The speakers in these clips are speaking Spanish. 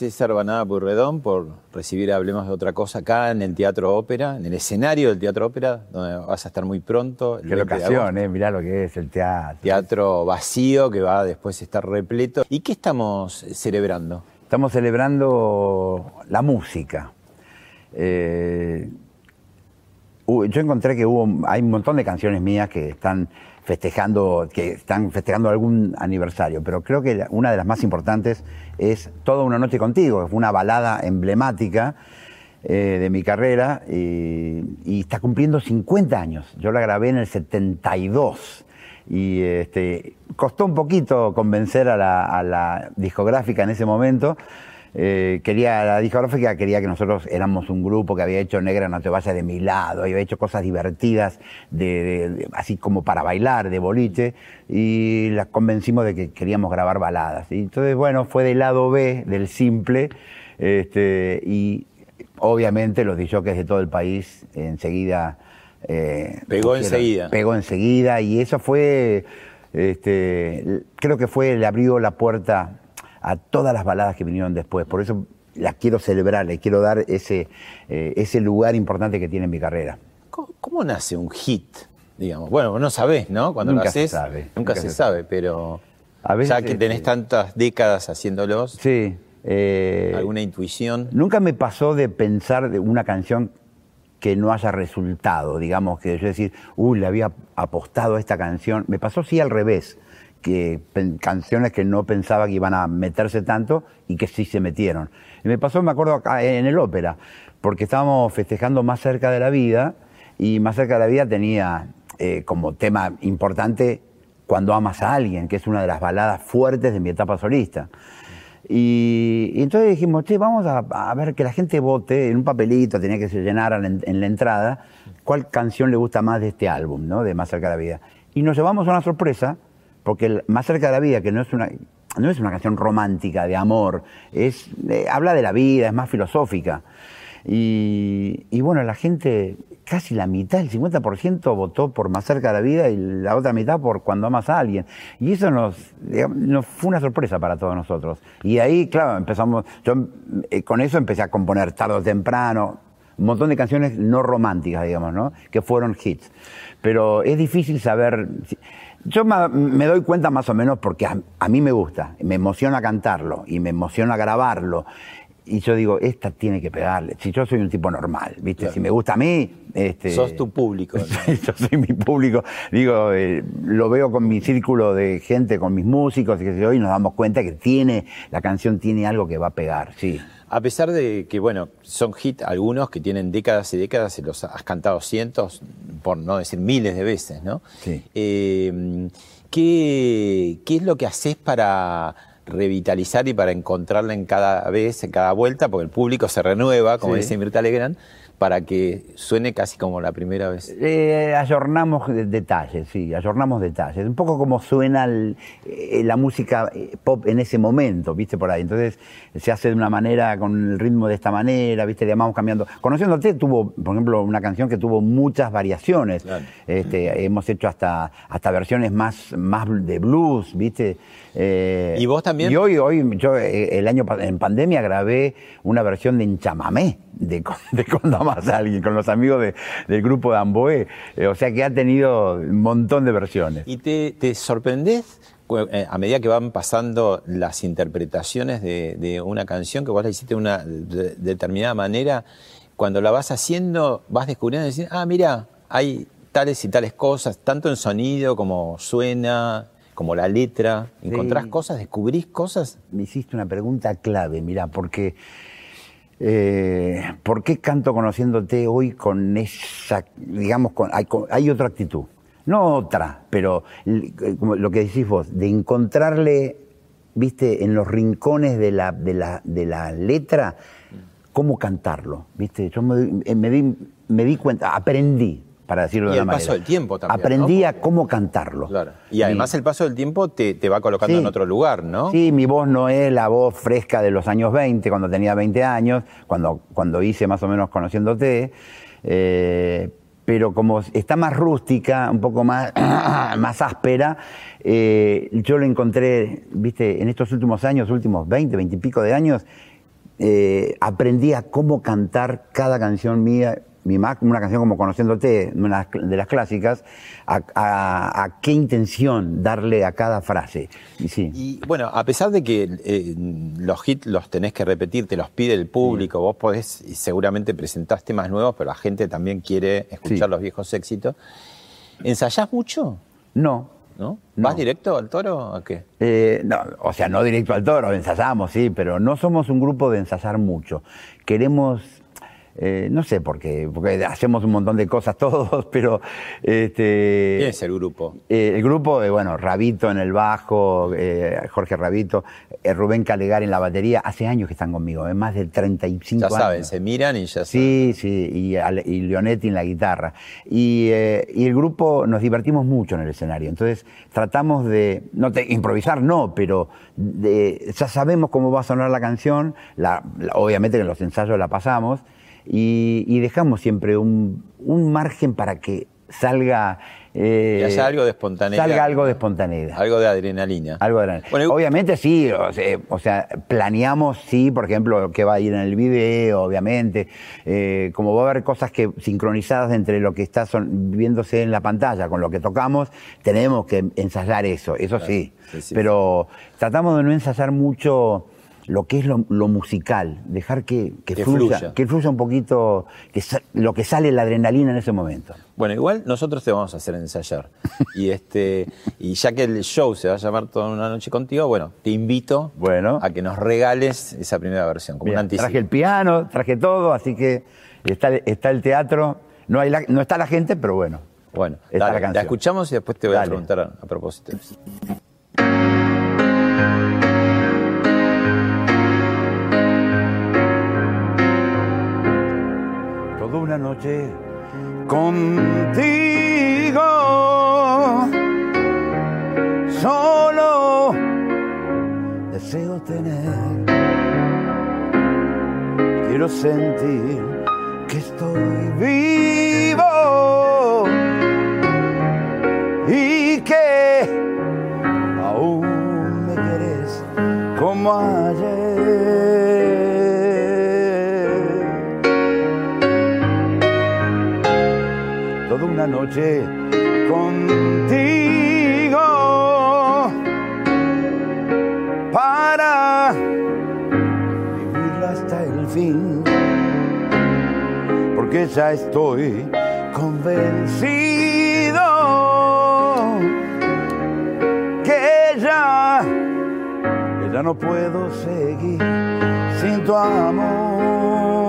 César Banada Purredón por recibir Hablemos de otra cosa acá en el Teatro Ópera, en el escenario del Teatro Ópera, donde vas a estar muy pronto. el Qué 20 de locación, eh, mirá lo que es el teatro. Teatro vacío que va después a estar repleto. ¿Y qué estamos celebrando? Estamos celebrando la música. Eh, yo encontré que hubo, hay un montón de canciones mías que están festejando, que están festejando algún aniversario, pero creo que una de las más importantes es Toda una noche contigo, fue una balada emblemática eh, de mi carrera y, está cumpliendo 50 años. Yo la grabé en el 72 y este, costó un poquito convencer a la discográfica en ese momento. Eh, quería, la discográfica quería que nosotros éramos un grupo que había hecho Negra no te vayas de mi lado, había hecho cosas divertidas, de, de- de- así como para bailar, de boliche, y la convencimos de que queríamos grabar baladas. Y entonces, bueno, fue del lado B, del simple, este, y obviamente los DJs de todo el país enseguida... eh, Pegó pusieron- enseguida. Pegó enseguida y eso fue, este, creo que fue, le abrió la puerta a todas las baladas que vinieron después. Por eso las quiero celebrar, le quiero dar ese, eh, ese lugar importante que tiene en mi carrera. ¿Cómo, cómo nace un hit? Digamos, bueno, no sabés, ¿no? Cuando Nunca lo se haces, sabe, nunca, se, sabe, pero A veces, ya que tenés tantas décadas haciéndolos, Sí. eh, ¿alguna intuición? Nunca me pasó de pensar de una canción que no haya resultado, digamos, que yo decir, uy, le había apostado a esta canción. Me pasó sí al revés, canciones que no pensaba que iban a meterse tanto y que sí se metieron. Y me pasó, me acuerdo, en el ópera, porque estábamos festejando más cerca de la vida y más cerca de la vida tenía eh, como tema importante Cuando amas a alguien, que es una de las baladas fuertes de mi etapa solista. Y, y entonces dijimos, che, vamos a, a ver que la gente vote en un papelito, tenía que se llenar en, en la entrada, cuál canción le gusta más de este álbum, ¿no? De Más cerca de la vida. Y nos llevamos a una sorpresa, porque Más cerca de la vida, que no es una, no es una canción romántica, de amor, es, eh, habla de la vida, es más filosófica. Y, bueno, la gente, casi la mitad, el 50% votó por Más cerca de la vida y la otra mitad por Cuando amas a alguien. Y eso nos, fue una sorpresa para todos nosotros. Y ahí, claro, empezamos, yo eh, con eso empecé a componer tarde o temprano, un montón de canciones no románticas, digamos, ¿no? Que fueron hits. Pero es difícil saber... Yo me doy cuenta más o menos porque a, a mí me gusta, me emociona cantarlo y me emociona grabarlo. Y yo digo, esta tiene que pegarle. Si yo soy un tipo normal, ¿viste? Claro. Si me gusta a mí... Este, Sos tu público. ¿no? yo soy mi público. Digo, eh, lo veo con mi círculo de gente, con mis músicos, y que hoy nos damos cuenta que tiene, la canción tiene algo que va a pegar, sí. A pesar de que, bueno, son hit algunos que tienen décadas y décadas y los has cantado cientos, por no decir miles de veces, ¿no? Sí. Eh, ¿qué, qué es lo que haces para revitalizar y para encontrarla en cada vez, en cada vuelta? Porque el público se renueva, como Sí. dice Mirta Legrand, para que suene casi como la primera vez? Eh, ayornamos de- detalles, sí, ayornamos detalles. Un poco como suena el- eh, la música eh, pop en ese momento, ¿viste? Por ahí. Entonces se hace de una manera, con el ritmo de esta manera, ¿viste? Le vamos cambiando. Conociéndote tuvo, por ejemplo, una canción que tuvo muchas variaciones. Claro. Este, hemos hecho hasta, hasta versiones más, más de blues, ¿viste? Eh, ¿Y vos también? Y hoy, hoy yo el año en pandemia grabé una versión de Enchamamé de, de Alguien con los amigos de- del grupo de Amboé. Eh, o sea que ha tenido un montón de versiones. ¿Y te, te sorprendés eh, a medida que van pasando las interpretaciones de, de una canción que vos la hiciste de una de- determinada manera? Cuando la vas haciendo, vas descubriendo y decís, ah, mira, hay tales y tales cosas, tanto en sonido como suena, como la letra. ¿Encontrás Sí. cosas? ¿Descubrís cosas? Me hiciste una pregunta clave, mira, porque eh, ¿por qué canto conociéndote hoy con esa, digamos, con, hay, hay otra actitud? No otra, pero eh, lo que decís vos, de encontrarle, viste, en los rincones de la, de la, de la letra, cómo cantarlo, viste. Yo me, eh, me di, me di cuenta, aprendí, para decirlo Y de el paso del tiempo también, Aprendí ¿no? a cómo cantarlo. Claro. Y además el paso del tiempo te, te va colocando Sí. en otro lugar, ¿no? Sí, mi voz no es la voz fresca de los años 20, cuando tenía 20 años, cuando, cuando hice más o menos conociéndote, eh, pero como está más rústica, un poco más, más áspera, eh, yo lo encontré, viste, en estos últimos años, últimos 20, 20 y pico de años, eh, aprendí a cómo cantar cada canción mía, mi ma- una canción como Conociéndote, una de las clásicas, a, a- a qué intención darle a cada frase. Y sí. Y bueno, a pesar de que eh, los hits los tenés que repetir, te los pide el público, vos podés, y seguramente presentás temas nuevos, pero la gente también quiere escuchar Sí. los viejos éxitos. ¿Ensayás mucho? No. ¿No? No. ¿Vas directo al toro a qué? Eh, no, o sea, no directo al toro, ensayamos, sí, pero no somos un grupo de ensayar mucho. Queremos, eh, no sé por qué, porque hacemos un montón de cosas todos, pero este, ¿Quién es el grupo? Eh, el grupo, eh, bueno, Rabito en el bajo, Jorge Rabito, Rubén Calegar en la batería, hace años que están conmigo, eh, más de 35 Ya años. saben, se miran y ya saben. Sí, sí, y, y Leonetti en la guitarra. Y, y el grupo nos divertimos mucho en el escenario. Entonces tratamos de, no te- improvisar, no, pero de- ya sabemos cómo va a sonar la canción, la- la- obviamente que en los ensayos la pasamos, y, y dejamos siempre un, un margen para que salga... eh, haya algo de espontaneidad. Salga algo de espontaneidad. Algo de adrenalina. Algo de Bueno, y- Obviamente sí, o sea, o sea, planeamos, sí, por ejemplo, que va a ir en el video, obviamente, eh, como va a haber cosas que sincronizadas entre lo que está son- viéndose en la pantalla con lo que tocamos, tenemos que ensayar eso, eso sí. sí, sí, Pero tratamos de no ensayar mucho lo que es lo, lo musical, dejar que, que Que fluya, fluya. que fluya un poquito, que lo que sale la adrenalina en ese momento. Bueno, igual nosotros te vamos a hacer ensayar. y este y ya que el show se va a llamar toda una noche contigo, bueno, te invito Bueno. a que nos regales esa primera versión, como un Mira, anticipo. traje el piano, traje todo, así que está, está el teatro. No, hay la- no está la gente, pero bueno. Bueno, está dale, la la, escuchamos y después te voy a preguntar a, a propósito. Toda una noche contigo, solo deseo tener. Quiero sentir que estoy vivo y que aún me quieres como ayer. Noche contigo para vivirla hasta el fin, porque ya estoy convencido que ya, ya no puedo seguir sin tu amor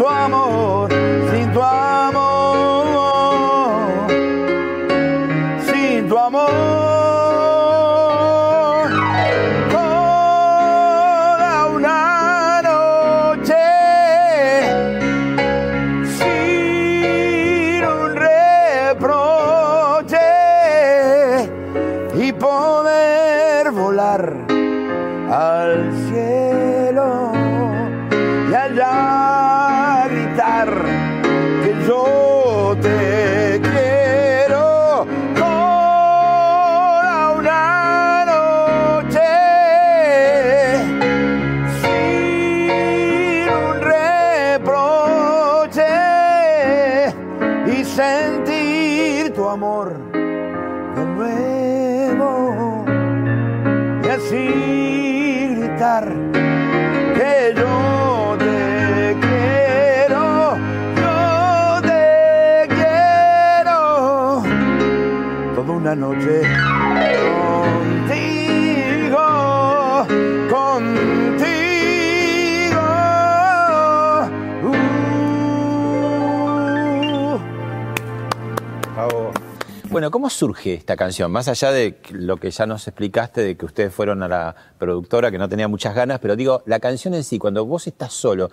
tu amor, sin tu amor, amor de nuevo y así gritar que yo te quiero, yo te quiero. Toda una noche Bueno, ¿cómo surge esta canción? Más allá de lo que ya nos explicaste, de que ustedes fueron a la productora, que no tenía muchas ganas, pero digo, la canción en sí, cuando vos estás solo,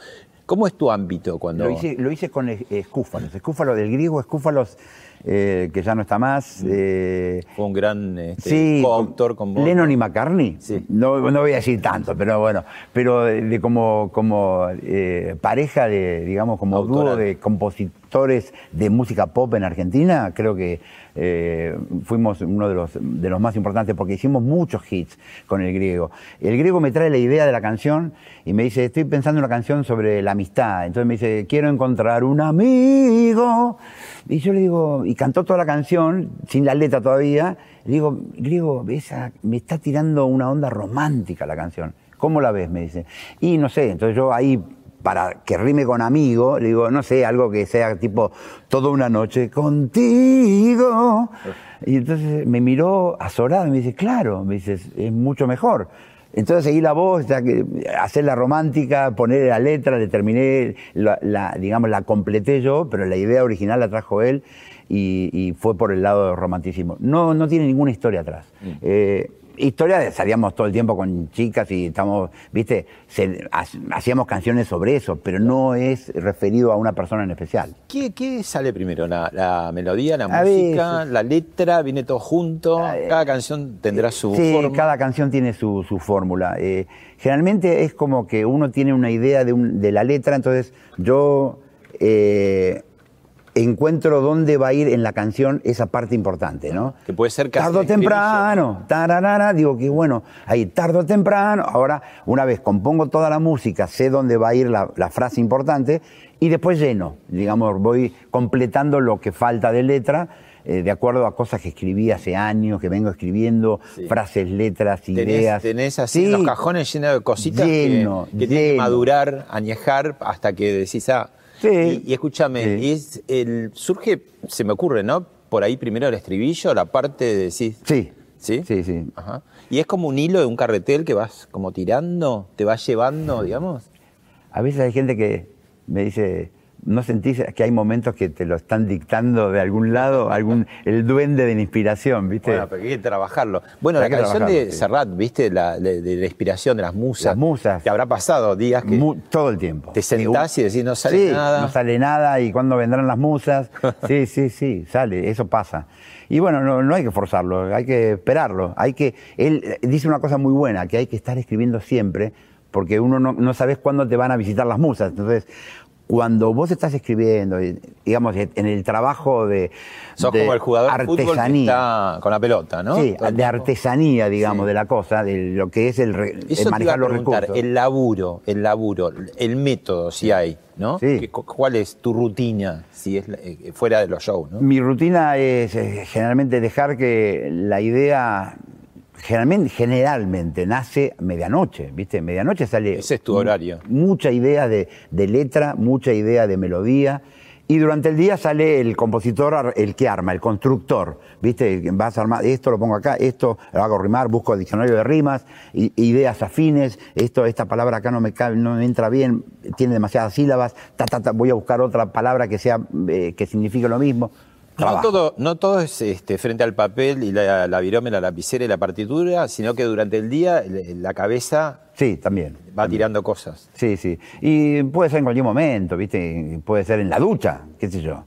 ¿cómo es tu ámbito? cuando Lo hice, lo hice con es- escúfalos, escúfalos del griego, escúfalos eh, que ya no está más. eh, Fue un gran este, sí, coautor con vos. Lennon y McCartney. Sí. No, no voy a decir tanto, pero bueno, pero de, como, como eh, pareja de, digamos, como dúo de compositores de música pop en Argentina, creo que eh, fuimos uno de los, de los más importantes porque hicimos muchos hits con el griego. El griego me trae la idea de la canción y me dice, estoy pensando en una canción sobre la amistad. Entonces me dice, quiero encontrar un amigo. Y yo le digo, y cantó toda la canción, sin la letra todavía. Le digo, griego, esa, me está tirando una onda romántica la canción. ¿Cómo la ves? Me dice. Y no sé, entonces yo ahí, para que rime con amigo, le digo, no sé, algo que sea tipo toda una noche contigo. Y entonces me miró azorado y me dice, claro, me dice, es mucho mejor. Entonces seguí la voz, hacer la romántica, poner la letra, le terminé, la, la- digamos, la completé yo, pero la idea original la trajo él y, y fue por el lado del romanticismo. No, no tiene ninguna historia atrás. Eh, historia de salíamos todo el tiempo con chicas y estamos, viste, Se- hacíamos canciones sobre eso, pero no es referido a una persona en especial. ¿Qué, qué sale primero? ¿La, la melodía, la A música, veces. la letra? ¿Viene todo junto? Cada canción tendrá su Sí, forma. cada canción tiene su, su fórmula. Eh, generalmente es como que uno tiene una idea de, un- de la letra, entonces yo eh, encuentro dónde va a ir en la canción esa parte importante, ¿no? Que puede ser casi Tardo o temprano, tararara, digo que bueno, ahí tardo o temprano, ahora una vez compongo toda la música, sé dónde va a ir la, la frase importante y después lleno, digamos, voy completando lo que falta de letra. eh, de acuerdo a cosas que escribí hace años, que vengo escribiendo, Sí. frases, letras, ideas. tenés así Sí, los cajones llenos de cositas que- lleno, que, tienen que madurar, añejar, hasta que decís, ah. Sí. Y, y escúchame, Sí. y es el, surge, se me ocurre, ¿no? Por ahí primero el estribillo, la parte de decís. Sí. ¿Sí? Sí, sí. Ajá. Y es como un hilo de un carretel que vas como tirando, te vas llevando, digamos. A veces hay gente que me dice, ¿no sentís que hay momentos que te lo están dictando de algún lado, algún el duende de la inspiración, viste? Bueno, pero hay que trabajarlo. Bueno, Hay la canción de sí. Serrat, ¿viste? La, de, de la inspiración de las musas. Las musas. Te habrá pasado días que. Mu- todo el tiempo. Te sentás y decís, no sale Sí, nada. No sale nada y cuándo vendrán las musas. Sí, sí, sí, sale, eso pasa. Y bueno, no, no hay que forzarlo, hay que esperarlo. Hay que, él eh, dice una cosa muy buena, que hay que estar escribiendo siempre, porque uno no, no sabes cuándo te van a visitar las musas. Entonces, cuando vos estás escribiendo, digamos, en el trabajo de, Sos de como el jugador de fútbol que artesanía. está con la pelota, ¿no? Sí, de artesanía, digamos, Sí. de la cosa, de lo que es el, manejar los recursos. el laburo, el laburo, el método, si hay, ¿no? Sí. ¿Qué- cu- ¿Cuál es tu rutina, si es eh, fuera de los shows, no? Mi rutina es eh, generalmente dejar que la idea, generalmente, generalmente nace medianoche, ¿viste? Medianoche sale... Ese es tu horario. Mucha idea de, de letra, mucha idea de melodía. Y durante el día sale el compositor, el que arma, el constructor, ¿viste? Vas a armar, esto lo pongo acá, esto lo hago rimar, busco el diccionario de rimas, ideas afines, esto, esta palabra acá no me cabe, no me entra bien, tiene demasiadas sílabas, ta, ta, ta, voy a buscar otra palabra que sea, eh, que signifique lo mismo. No todo, no todo es este, frente al papel y la, la virome, la lapicera y la partitura, sino que durante el día la cabeza Sí, también. va tirando cosas. Sí, sí. Y puede ser en cualquier momento, ¿viste? Puede ser en la ducha, qué sé yo.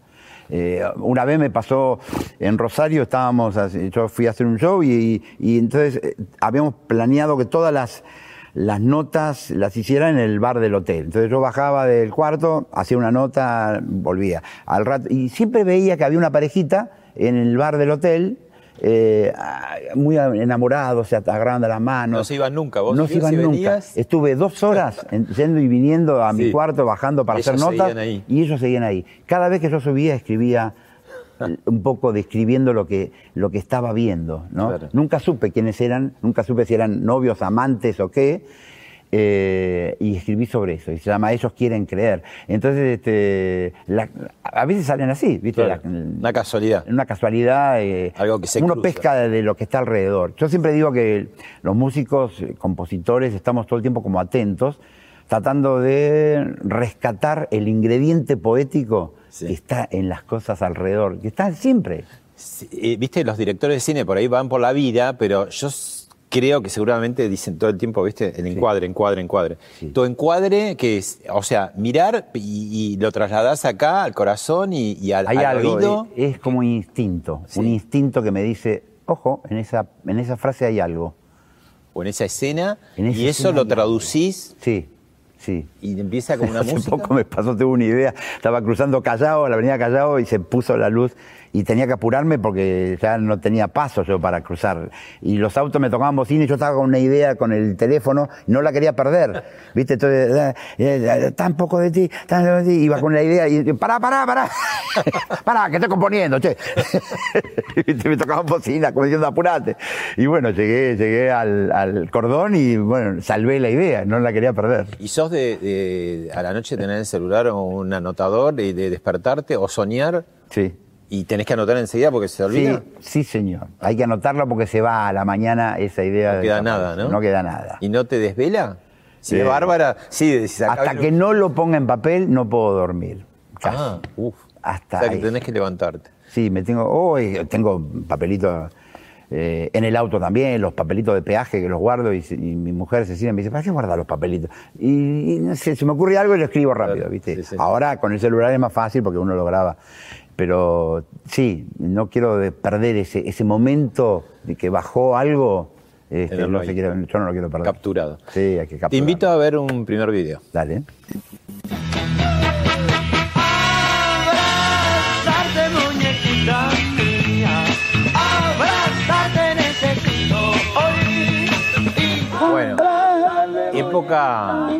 Eh, una vez me pasó en Rosario, estábamos, yo fui a hacer un show y, y entonces eh, habíamos planeado que todas las, las notas las hiciera en el bar del hotel. Entonces yo bajaba del cuarto, hacía una nota, volvía. Al rato, y siempre veía que había una parejita en el bar del hotel. eh, muy enamorados, se agarraban de las manos. No se iban nunca, vos No se iban nunca. venías. Estuve dos horas en- yendo y viniendo a mi Sí. cuarto, bajando para Ellos hacer notas. ahí. Y ellos seguían ahí. Cada vez que yo subía, escribía un poco describiendo lo que, lo que estaba viendo. ¿no? Claro. Nunca supe quiénes eran, nunca supe si eran novios, amantes o qué. eh, y escribí sobre eso. Y se llama Ellos quieren creer. Entonces, este, la- a veces salen así, ¿viste? Claro, La- una casualidad. una casualidad. eh, Algo que se Uno cruza. pesca de lo que está alrededor. Yo siempre digo que los músicos, eh, compositores, estamos todo el tiempo como atentos, tratando de rescatar el ingrediente poético Sí. que está en las cosas alrededor, que está siempre. Sí, eh, Viste, los directores de cine por ahí van por la vida, pero yo creo que seguramente dicen todo el tiempo, viste, el encuadre, encuadre, encuadre. Tu encuadre, que es, o sea, mirar y, y lo trasladás acá al corazón y, y al, Hay al algo, oído. eh, es como un instinto, un instinto que me dice, ojo, en esa, en esa frase hay algo. o en esa escena, En esa y eso lo traducís Sí, sí. y empieza como una Hace música. poco me pasó, tuve una idea. Estaba cruzando Callao, la avenida Callao, y se puso la luz y tenía que apurarme porque ya no tenía paso yo para cruzar. Y los autos me tocaban bocina y yo estaba con una idea con el teléfono no la quería perder. ¿Viste? Entonces, eh, eh, tan poco de ti, tan poco de ti. Iba con la idea y pará, pará, pará. pará, que estoy componiendo, che. ¿Viste? Me tocaban bocina, como diciendo, apurate. Y bueno, llegué, llegué al, al cordón y bueno, salvé la idea, no la quería perder. ¿Y sos de, de a la noche tener el celular o un anotador y de despertarte o soñar Sí. Y tenés que anotar enseguida porque se olvida? Sí, sí, señor. Hay que anotarlo porque se va a la mañana esa idea. No queda nada, ¿no? No queda nada. ¿Y no te desvela? Si Eh, es Bárbara, sí, acá Hasta que no lo ponga en papel no puedo dormir. Casi. Ah, uf. Hasta o sea que ahí. tenés que levantarte. Sí, me tengo. Hoy tengo papelitos. eh, en el auto también, los papelitos de peaje que los guardo y, mi mujer Cecilia me dice, ¿para qué guardar los papelitos? Y, y no sé, se me ocurre algo y lo escribo rápido, Claro, ¿viste? sí, sí. Ahora con el celular es más fácil porque uno lo graba. Pero sí, no quiero de- perder ese, ese momento de que bajó algo. este, no se quiere- yo no lo quiero perder. Capturado. Sí, hay que capturar. Te invito a ver un primer video. Dale. Abrazarte, muñequita mía. Abrazarte necesito hoy. Bueno, época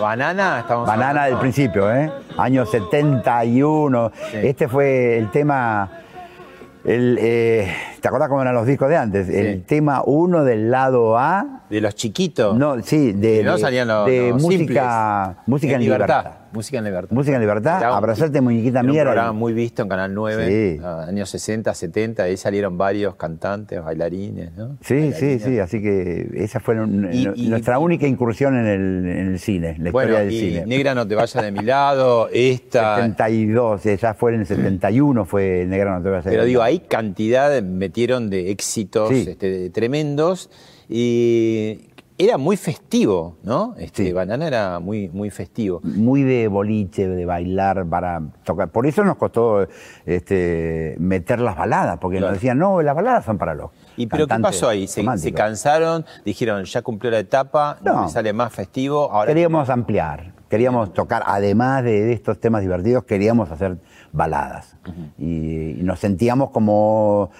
banana, estamos Banana del principio, ¿eh? Año 71. Sí. Este fue el tema. El, eh, ¿Te acuerdas cómo eran los discos de antes? El tema 1 del lado A. De los chiquitos. No, sí, de, no de- salían los, de los música, simples. música en, libertad. Música en libertad. Música en libertad, Era un- abrazarte muñequita era mía. Un programa muy visto en Canal 9, Sí. ah, años 60, 70, ahí salieron varios cantantes, bailarines, ¿no? Sí, sí, Bailarines. sí, así que esa fue Y- y- nuestra única incursión en el, en el cine, la Bueno, historia del y cine. Negra no te vayas de mi lado, esta... 72, eh, ya fue en el 71, fue Negra no te vayas de Pero mi digo, lado. hay cantidad, metieron de éxitos Sí. este, tremendos y era muy festivo, ¿no? Este, Sí. Banana era muy, muy festivo. muy de boliche, de bailar para tocar. Por eso nos costó este, meter las baladas, porque Claro. nos decían, no, las baladas son para los. ¿Y pero qué pasó ahí? ¿Se, se románticos". cansaron? Dijeron, ya cumplió la etapa, no, No. me sale más festivo, ahora... Queríamos ampliar, queríamos tocar, además de, de estos temas divertidos, queríamos hacer baladas. y, y nos sentíamos como,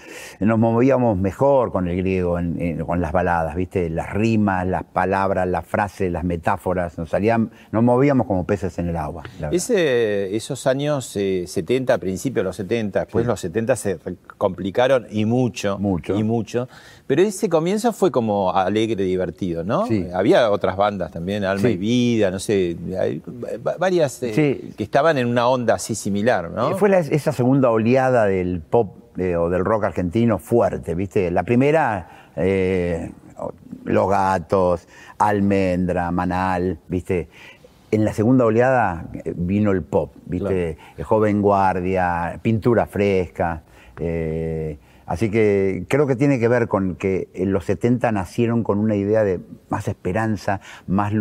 nos movíamos mejor con el griego, en- en- con las baladas, ¿viste? Las rimas, las palabras, las frases, las metáforas, nos salían, nos movíamos como peces en el agua. Ese, esos años eh, 70, principios de los 70, después los 70 se complicaron y mucho, Mucho. y mucho. Pero ese comienzo fue como alegre, divertido, ¿no? Sí. Había otras bandas también, Alma Sí. y Vida, no sé, hay varias eh, Sí. que estaban en una onda así similar, ¿no? Eh, Fue la- esa segunda oleada del pop eh, o del rock argentino fuerte, ¿viste? La primera, eh, Los Gatos, Almendra, Manal, ¿viste? En la segunda oleada vino el pop, ¿viste? El Joven Guardia, Pintura Fresca. eh, así que creo que tiene que ver con que en los 70 nacieron con una idea de más esperanza, más,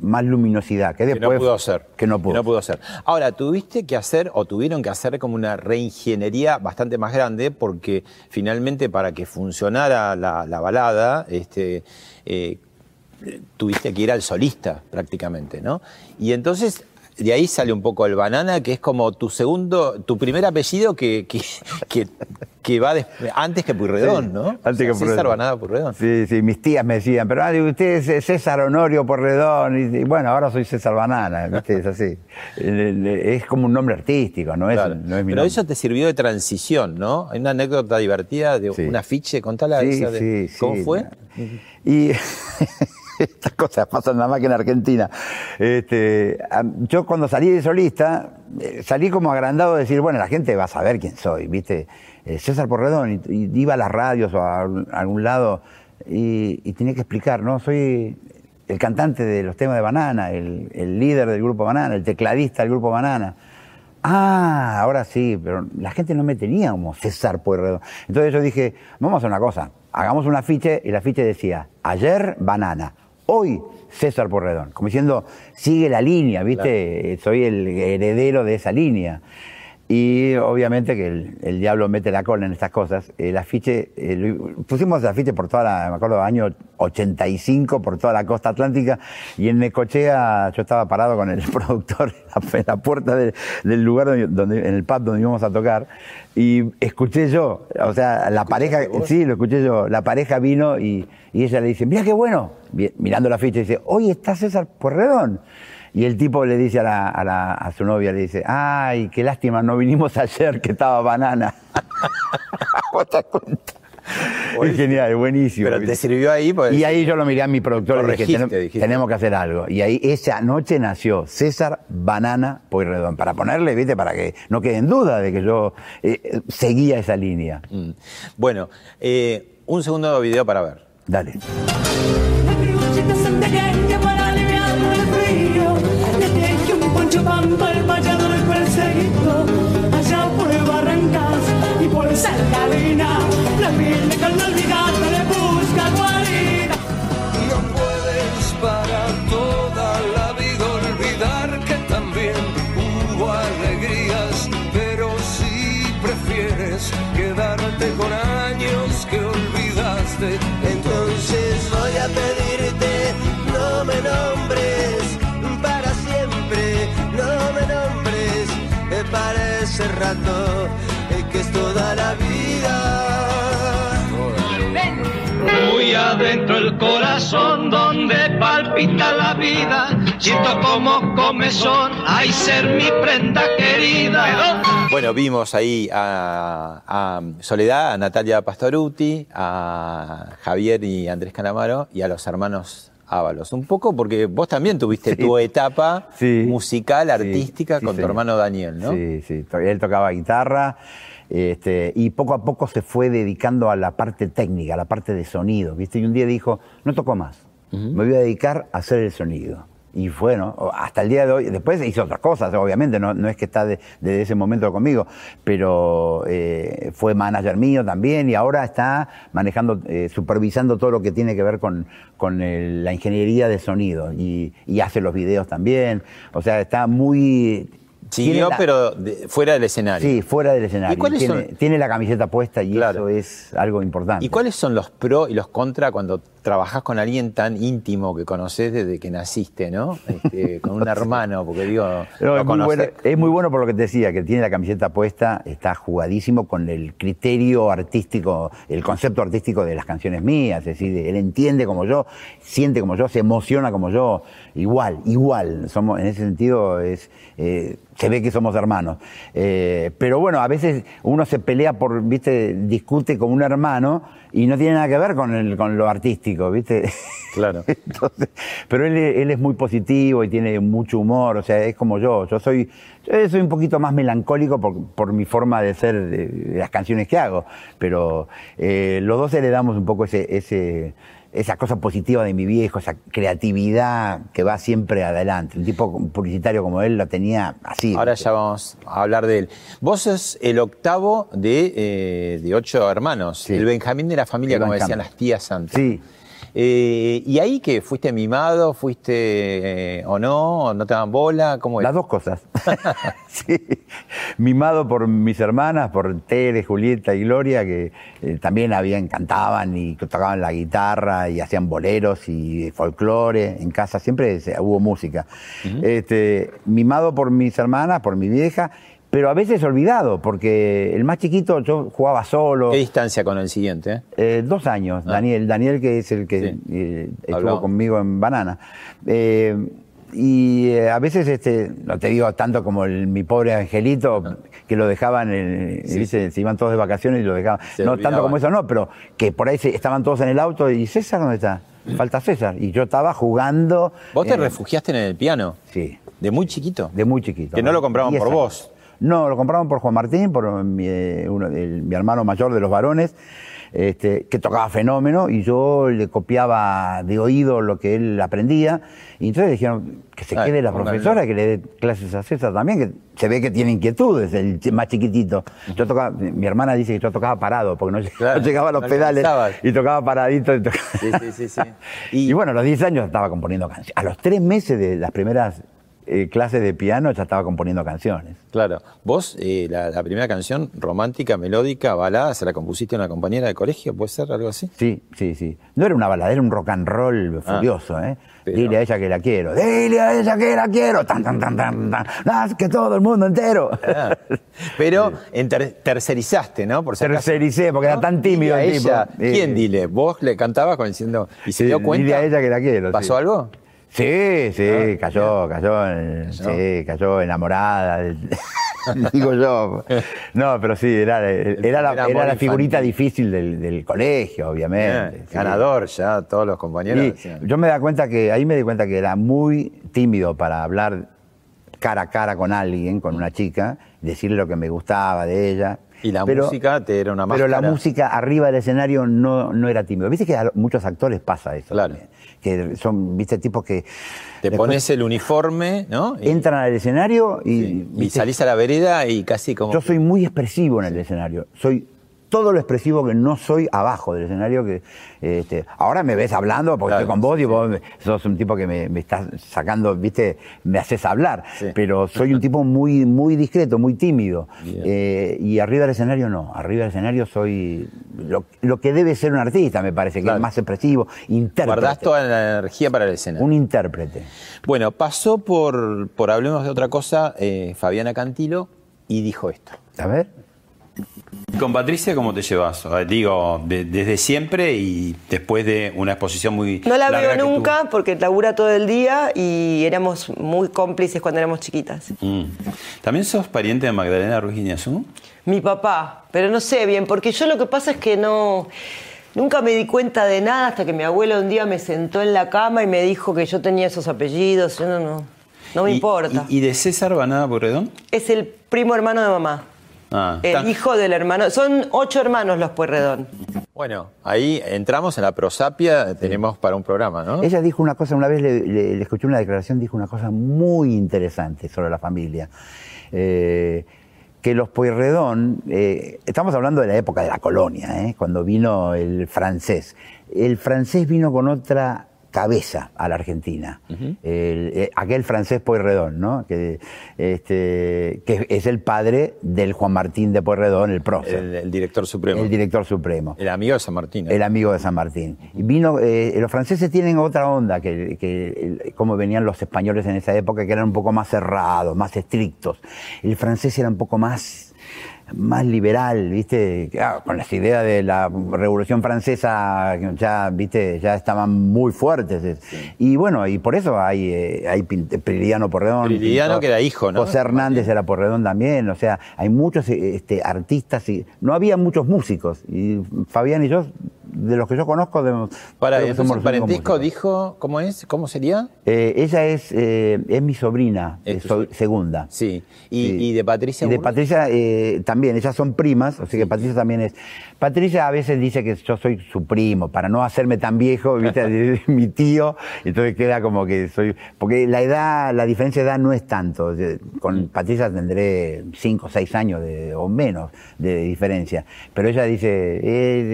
más luminosidad, que Que después... no pudo ser. Que no pudo. ser. Ahora, tuviste que hacer, o tuvieron que hacer como una reingeniería bastante más grande, porque finalmente para que funcionara la, la balada, este, eh, tuviste que ir al solista prácticamente, ¿no? Y entonces. De ahí sale un poco el banana, que es como tu segundo, tu primer apellido que, que, que, que va des- antes que Purredón, Sí, ¿no? Antes O sea, que César Porredón. Banana Purredón. Sí, sí, mis tías me decían, pero ah, usted es César Honorio Porredón. Y, y bueno, ahora soy César Banana, ¿viste? Es así. Es como un nombre artístico, no es, Claro. no es mi Pero nombre. eso te sirvió de transición, ¿no? Hay una anécdota divertida de Sí. un afiche, contala Sí, esa de-. ¿Cómo fue? Y estas cosas pasan nada más que en Argentina. Este, yo cuando salí de solista, eh, salí como agrandado de decir, bueno, la gente va a saber quién soy, ¿viste? Eh, César Porredón, y, iba a las radios o a algún, lado y, tenía que explicar, ¿no? Soy el cantante de los temas de Banana, el, el líder del grupo Banana, el tecladista del grupo Banana. Ah, ahora sí, pero la gente no me tenía como César Pueyrredón. Entonces yo dije, vamos a hacer una cosa, hagamos un afiche y el afiche decía, ayer banana, hoy César Pueyrredón. Como diciendo, sigue la línea, ¿viste? Soy el heredero de esa línea. Y obviamente que el, el diablo mete la cola en estas cosas. El afiche, eh, pusimos el afiche por toda la, me acuerdo, año 85, por toda la costa atlántica, y en Necochea yo estaba parado con el productor en la, puerta de- del lugar donde, donde- en el pub donde íbamos a tocar, y escuché yo, o sea, la pareja, sí, lo escuché yo, la pareja vino y, y ella le dice, mira qué bueno, mirando la ficha, dice, hoy está César Porredón. Y el tipo le dice a, la- a la- a su novia, le dice, ay, qué lástima, no vinimos ayer que estaba banana. ¿Vos te das cuenta? Es genial, buenísimo. Pero te sirvió ahí, pues. Y ahí yo lo miré a mi productor y dije, Corregiste, "Tenem- dijiste. tenemos que hacer algo. Y ahí esa noche nació César Banana Pueyrredón, para ponerle, viste, para que no quede en duda de que yo eh, seguía esa línea. Mm. Bueno, eh, un segundo video para ver. Dale. Y por Salgadina. La piel con la olvidada le busca guarida. No puedes para toda la vida olvidar que también hubo alegrías, pero si prefieres quedarte con años que olvidaste, entonces voy a pedirte no me nombres para siempre, no me nombres eh, para ese rato la vida. Muy adentro el corazón donde palpita la vida, siento como comezón, ay ser mi prenda querida. Bueno, vimos ahí a, a Soledad, a Natalia Pastoruti, a Javier y Andrés Calamaro y a los hermanos Ábalos. Un poco porque vos también tuviste Sí. tu etapa Sí. musical, artística sí, con tu señor. hermano Daniel, ¿no? Sí, sí. Él tocaba guitarra este, y poco a poco se fue dedicando a la parte técnica, a la parte de sonido, ¿viste? Y un día dijo, no toco más, me voy a dedicar a hacer el sonido. Y bueno, hasta el día de hoy, después hizo otras cosas, obviamente, no, no es que está de- desde ese momento conmigo, pero eh, fue manager mío también y ahora está manejando, eh, supervisando todo lo que tiene que ver con, con el- la ingeniería de sonido y, y hace los videos también. O sea, está muy... Siguió, la- pero de- fuera del escenario. Sí, fuera del escenario. ¿Y cuáles tiene, son- tiene la camiseta puesta y Claro. eso es algo importante. ¿Y cuáles son los pros y los contras cuando trabajás con alguien tan íntimo que conoces desde que naciste, ¿no? Este, con un hermano, porque digo, No, es, muy bueno, es muy bueno por lo que te decía, que tiene la camiseta puesta, está jugadísimo con el criterio artístico, el concepto artístico de las canciones mías, es decir, él entiende como yo, siente como yo, se emociona como yo, igual, igual, somos, en ese sentido es, eh, se ve que somos hermanos. Eh, pero bueno, a veces uno se pelea por, viste, discute con un hermano y no tiene nada que ver con, el, con lo artístico, viste. Claro. Entonces, pero él, él es muy positivo y tiene mucho humor, o sea, es como yo. Yo soy, yo soy un poquito más melancólico por, por mi forma de ser, de, las canciones que hago, pero eh, los dos heredamos un poco ese, ese, esa cosa positiva de mi viejo, esa creatividad que va siempre adelante. Un tipo publicitario como él lo tenía así. Ahora ya vamos a hablar de él. Vos sos el octavo de, eh, de ocho hermanos, Sí. el Benjamín de la familia, El como Benjamín. decían las tías antes. Sí. Eh, ¿Y ahí que fuiste mimado, fuiste eh, o no, no te daban bola? ¿Cómo es? Las dos cosas. Sí. Mimado por mis hermanas, por Tere, Julieta y Gloria, que eh, también habían, cantaban y tocaban la guitarra y hacían boleros y folclore. En casa siempre hubo música. este, mimado por mis hermanas, por mi vieja, pero a veces olvidado, porque el más chiquito yo jugaba solo. ¿Qué distancia con el siguiente? eh? Eh, dos años, Daniel. Daniel, que es el que Sí. eh, estuvo Hablamos. conmigo en Banana. Eh, y eh, a veces, este, no te digo tanto como el- mi pobre angelito, que lo dejaban, ¿viste? se iban todos de vacaciones y lo dejaban. Se no tanto como eso, no, pero que por ahí se- estaban todos en el auto y César, ¿dónde está? Falta César. Y yo estaba jugando. ¿Vos te refugiaste en el piano? Sí, ¿De muy chiquito? de muy chiquito. Que no lo compraban por vos. No, lo compraban por Juan Martín, por mi, eh, uno, el- mi hermano mayor de los varones, este, que tocaba fenómeno, y yo le copiaba de oído lo que él aprendía. Y entonces dijeron que se Ay, quede la profesora, que le dé clases a César también, que se ve que tiene inquietudes, el más chiquitito. Yo tocaba, mi hermana dice que yo tocaba parado, porque no, lleg- Claro, no llegaba a los no pedales, y tocaba paradito. y tocaba- Sí, sí, sí, sí. y, Y- bueno, a los 10 años estaba componiendo canciones. A los 3 meses de las primeras eh, clases de piano ya estaba componiendo canciones. Claro. Vos, eh, la, la primera canción romántica, melódica, balada, ¿se la compusiste a una compañera de colegio? ¿Puede ser algo así? Sí, sí, sí. No era una balada, era un rock and roll Ah, furioso, ¿eh? pero- Dile a ella que la quiero. Dile a ella que la quiero. Tan, tan, tan, tan, tan. Más que todo el mundo entero. Ah. Pero enter- tercerizaste, ¿no? Por si. Tercericé, porque era tan tímido Dile a el tipo. ella. ¿Quién dile? ¿Vos le cantabas diciendo y se Sí, dio cuenta? dile a ella que la quiero, ¿Pasó sí. algo? Sí, sí, cayó, cayó, eh, sí, cayó enamorada. Digo yo. No, pero sí, era, la, amor era la figurita infantil. difícil del, del colegio, obviamente. Eh, sí. Ganador ya, todos los compañeros. Yo me da cuenta que, ahí me di cuenta que era muy tímido para hablar cara a cara con alguien, con una chica, decirle lo que me gustaba de ella. Y la Pero- música te era una Pero la máscara. música arriba del escenario no, no era tímido. Viste que a muchos actores pasa eso. Claro. también, Que son, viste, tipos que Te pones el uniforme, ¿no? Y, entran al escenario y, sí, y viste, salís a la vereda y casi como. yo soy muy expresivo en el escenario. Soy todo lo expresivo que no soy abajo del escenario. que este, Ahora me ves hablando porque Claro, estoy con vos sí, y vos me- sos un tipo que me, me estás sacando, viste, me haces hablar. Sí. Pero soy un tipo muy, muy discreto, muy tímido. Eh, y arriba del escenario no. Arriba del escenario soy lo, lo que debe ser un artista, me parece, que Claro. es más expresivo. Intérprete. Guardás toda la energía para el escenario. Un intérprete. Bueno, pasó por, por Hablemos de otra cosa eh, Fabiana Cantilo y dijo esto. A ver. Con Patricia, ¿cómo te llevas? Digo, de- desde siempre y después de una exposición muy. No la larga veo nunca porque labura todo el día y éramos muy cómplices cuando éramos chiquitas. Mm. ¿También sos pariente de Magdalena Ruiz Guiñazú? Mi papá, pero no sé bien, porque yo lo que pasa es que no. Nunca me di cuenta de nada hasta que mi abuela un día me sentó en la cama y me dijo que yo tenía esos apellidos. Yo no, no, no me Y- importa. ¿Y, y de César Banada Porredón? Es el primo hermano de mamá. Ah, El hijo del hermano. Son ocho hermanos los Pueyrredón. Bueno, ahí entramos en la prosapia, tenemos para un programa, ¿no? Ella dijo una cosa, una vez le, le- le escuché una declaración, dijo una cosa muy interesante sobre la familia. Eh, que los Pueyrredón, eh, estamos hablando de la época de la colonia, ¿eh? cuando vino el francés. El francés vino con otra cabeza a la Argentina. El- eh, aquel francés Pueyrredón, ¿no? Que, este, que es el padre del Juan Martín de Pueyrredón, el prócer, El, el director supremo. el El, director supremo amigo de San Martín. ¿eh? el amigo de San Martín. Y vino, eh, los franceses tienen otra onda que, que el- como venían los españoles en esa época, que eran un poco más cerrados, más estrictos. El francés era un poco más más liberal, ¿viste? Claro, con las ideas de la Revolución Francesa ya, ¿viste? Ya estaban muy fuertes. Y bueno, y por eso hay, eh, hay Prilidiano Porredón. Que era hijo, ¿no? José Hernández era Porredón también, o sea, hay muchos este, artistas y no había muchos músicos. Y Fabián y yo, de los que yo conozco, de, Para, entonces parentesco dijo, ¿cómo es? ¿Cómo sería? Eh, ella es, eh, es mi sobrina, Es eh, segunda. Sí. ¿Y, Sí. y de Patricia Y de Burles? Patricia eh, también, ellas son primas, así que Patricia también es. Patricia a veces dice que yo soy su primo, para no hacerme tan viejo, ¿viste? mi tío, entonces queda como que soy. Porque la edad, la diferencia de edad no es tanto. Con Patricia tendré 5 o 6 años de- o menos de diferencia. Pero ella dice,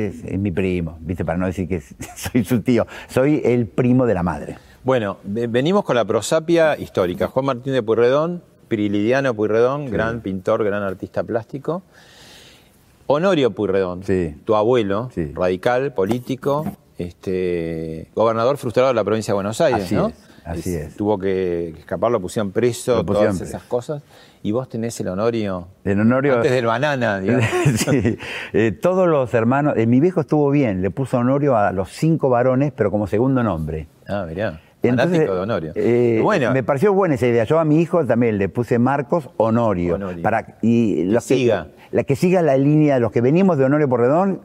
es, es mi primo. Primo, ¿viste? Para no decir que soy su tío. Soy el primo de la madre. Bueno, ve- venimos con la prosapia histórica. Juan Martín de Puyredón, Pirilidiano Puyredón, gran pintor, gran artista plástico. Honorio Puyredón, Sí. tu abuelo, Sí. radical, político, este, gobernador frustrado de la provincia de Buenos Aires, Así ¿no? es, así es. Tuvo que escapar, lo pusieron preso, Lo pusieron todas preso. esas cosas. Y vos tenés el Honorio, El Honorio- antes del banana, digamos. Sí, eh, todos los hermanos, eh, mi viejo estuvo bien, le puso Honorio a los cinco varones, pero como segundo nombre. Ah, mirá. Entonces, de Honorio. eh, bueno, Me pareció buena esa idea. Yo a mi hijo también le puse Marcos Honorio. Honorio. Para, y los que, siga. La que siga la línea, los que venimos de Honorio Porredón,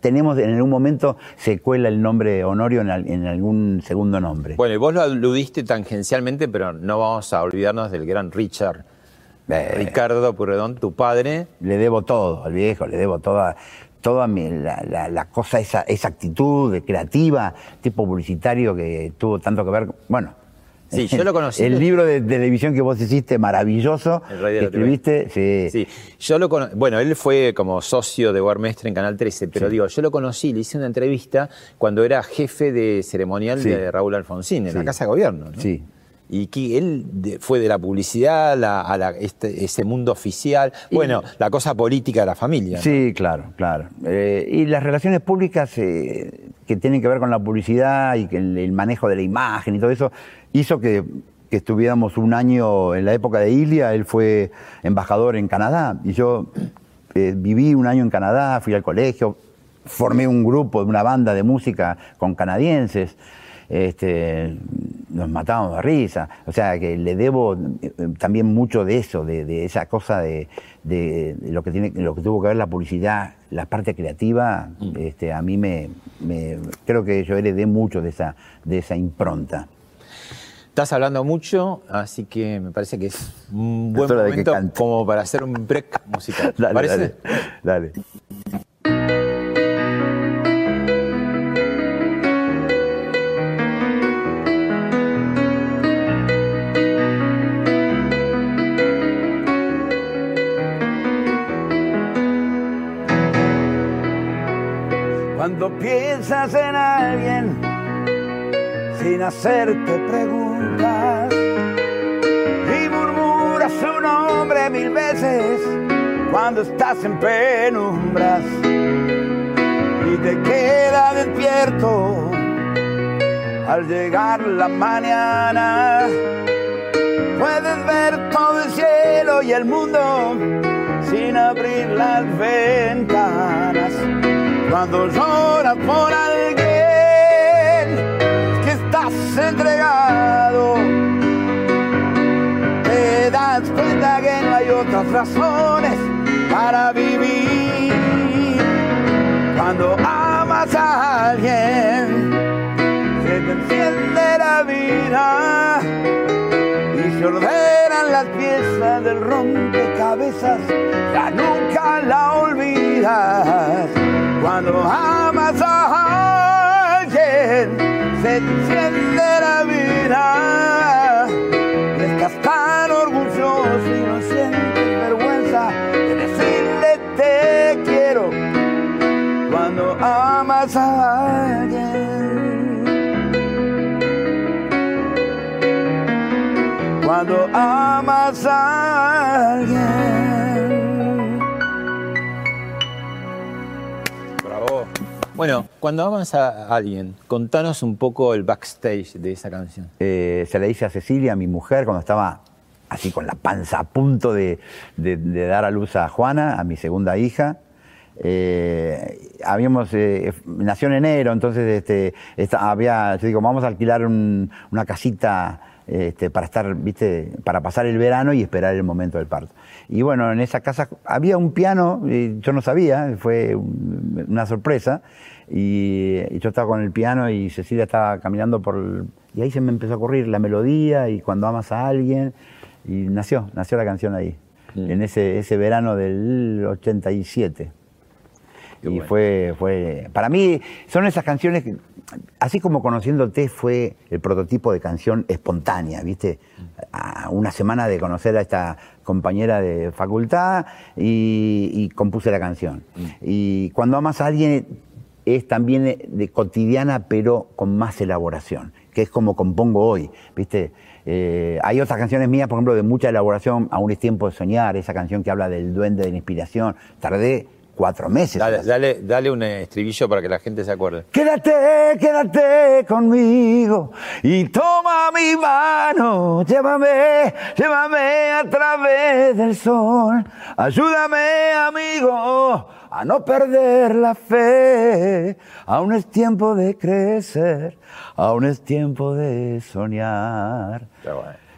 tenemos en algún momento se cuela el nombre Honorio en, al- en algún segundo nombre. bueno, y vos lo aludiste tangencialmente, pero no vamos a olvidarnos del gran Richard. Eh, Ricardo Purredón, tu padre. le debo todo al viejo, le debo toda, toda mi- la, la- la cosa, esa, esa actitud de creativa, tipo publicitario que tuvo tanto que ver. Bueno. Sí, yo lo conocí. El libro de televisión que vos hiciste, maravilloso, El Rey de que escribiste, sí. Sí, yo lo cono- bueno, él fue como socio de Guarmestre en Canal 13, pero digo, yo lo conocí, le hice una entrevista cuando era jefe de ceremonial Sí. de Raúl Alfonsín en la. Casa de Gobierno. ¿no? Sí. Y que él fue de la publicidad a, la- a la- este- ese mundo oficial, bueno, la cosa política de la familia. ¿no? Sí, claro, claro. Eh, y las relaciones públicas eh, que tienen que ver con la publicidad y que el, el manejo de la imagen y todo eso, hizo que, que estuviéramos un año en la época de Ilia, él fue embajador en Canadá y yo eh, viví un año en Canadá, fui al colegio, formé un grupo, una banda de música con canadienses. Este, nos matábamos de risa. O sea, que le debo eh, también mucho de eso, de, de esa cosa de, de- de lo, que tiene, lo que tuvo que ver la publicidad, la parte creativa. Este, a mí me, me- creo que yo heredé mucho de esa, de esa impronta. Estás hablando mucho, así que me parece que es un buen momento como para hacer un break musical. ¿Te Dale, ¿Parece? dale, dale. Cuando piensas en alguien sin hacerte preguntas y murmuras su nombre mil veces cuando estás en penumbras y te queda despierto al llegar la mañana. Puedes ver todo el cielo y el mundo sin abrir las ventanas. Cuando lloras por alguien entregado, te das cuenta que no hay otras razones para vivir. Cuando amas a alguien, se te enciende la vida y se ordenan las piezas del rompecabezas, ya nunca la olvidas. Cuando amas a alguien, se te enciende y estás tan orgulloso y no sientes vergüenza de decirle te quiero. Cuando amas a alguien. cuando amas a alguien. Bueno, cuando amas a alguien, contanos un poco el backstage de esa canción. Eh, se le hice a Cecilia, mi mujer, cuando estaba así con la panza a punto de, dar a luz a Juana, a mi segunda hija. Eh, habíamos, eh, nació en enero, entonces este, esta- había, yo digo, vamos a alquilar un- una casita este, para estar, viste, para pasar el verano y esperar el momento del parto. Y bueno, en esa casa había un piano, yo no sabía, fue un- una sorpresa, y, y yo estaba con el piano y Cecilia estaba caminando por... el- y ahí se me empezó a ocurrir la melodía y cuando amas a alguien, y nació, nació la canción ahí, en ese, ese verano del 87. Qué y bueno. fue, fue, para mí, son esas canciones que, así como Conociéndote fue el prototipo de canción espontánea, ¿viste? A una semana de conocer a esta compañera de facultad y, y compuse la canción. Y cuando amas a alguien, es también de, de cotidiana, pero con más elaboración, que es como compongo hoy, ¿viste? Eh, hay otras canciones mías, por ejemplo, de mucha elaboración, Aún es tiempo de soñar, esa canción que habla del duende de la inspiración. Tardé cuatro meses. Dale, dale, dale un estribillo para que la gente se acuerde. Quédate, quédate conmigo y toma mi mano, llévame, llévame a través del sol, ayúdame amigo a no perder la fe, aún es tiempo de crecer, aún es tiempo de soñar.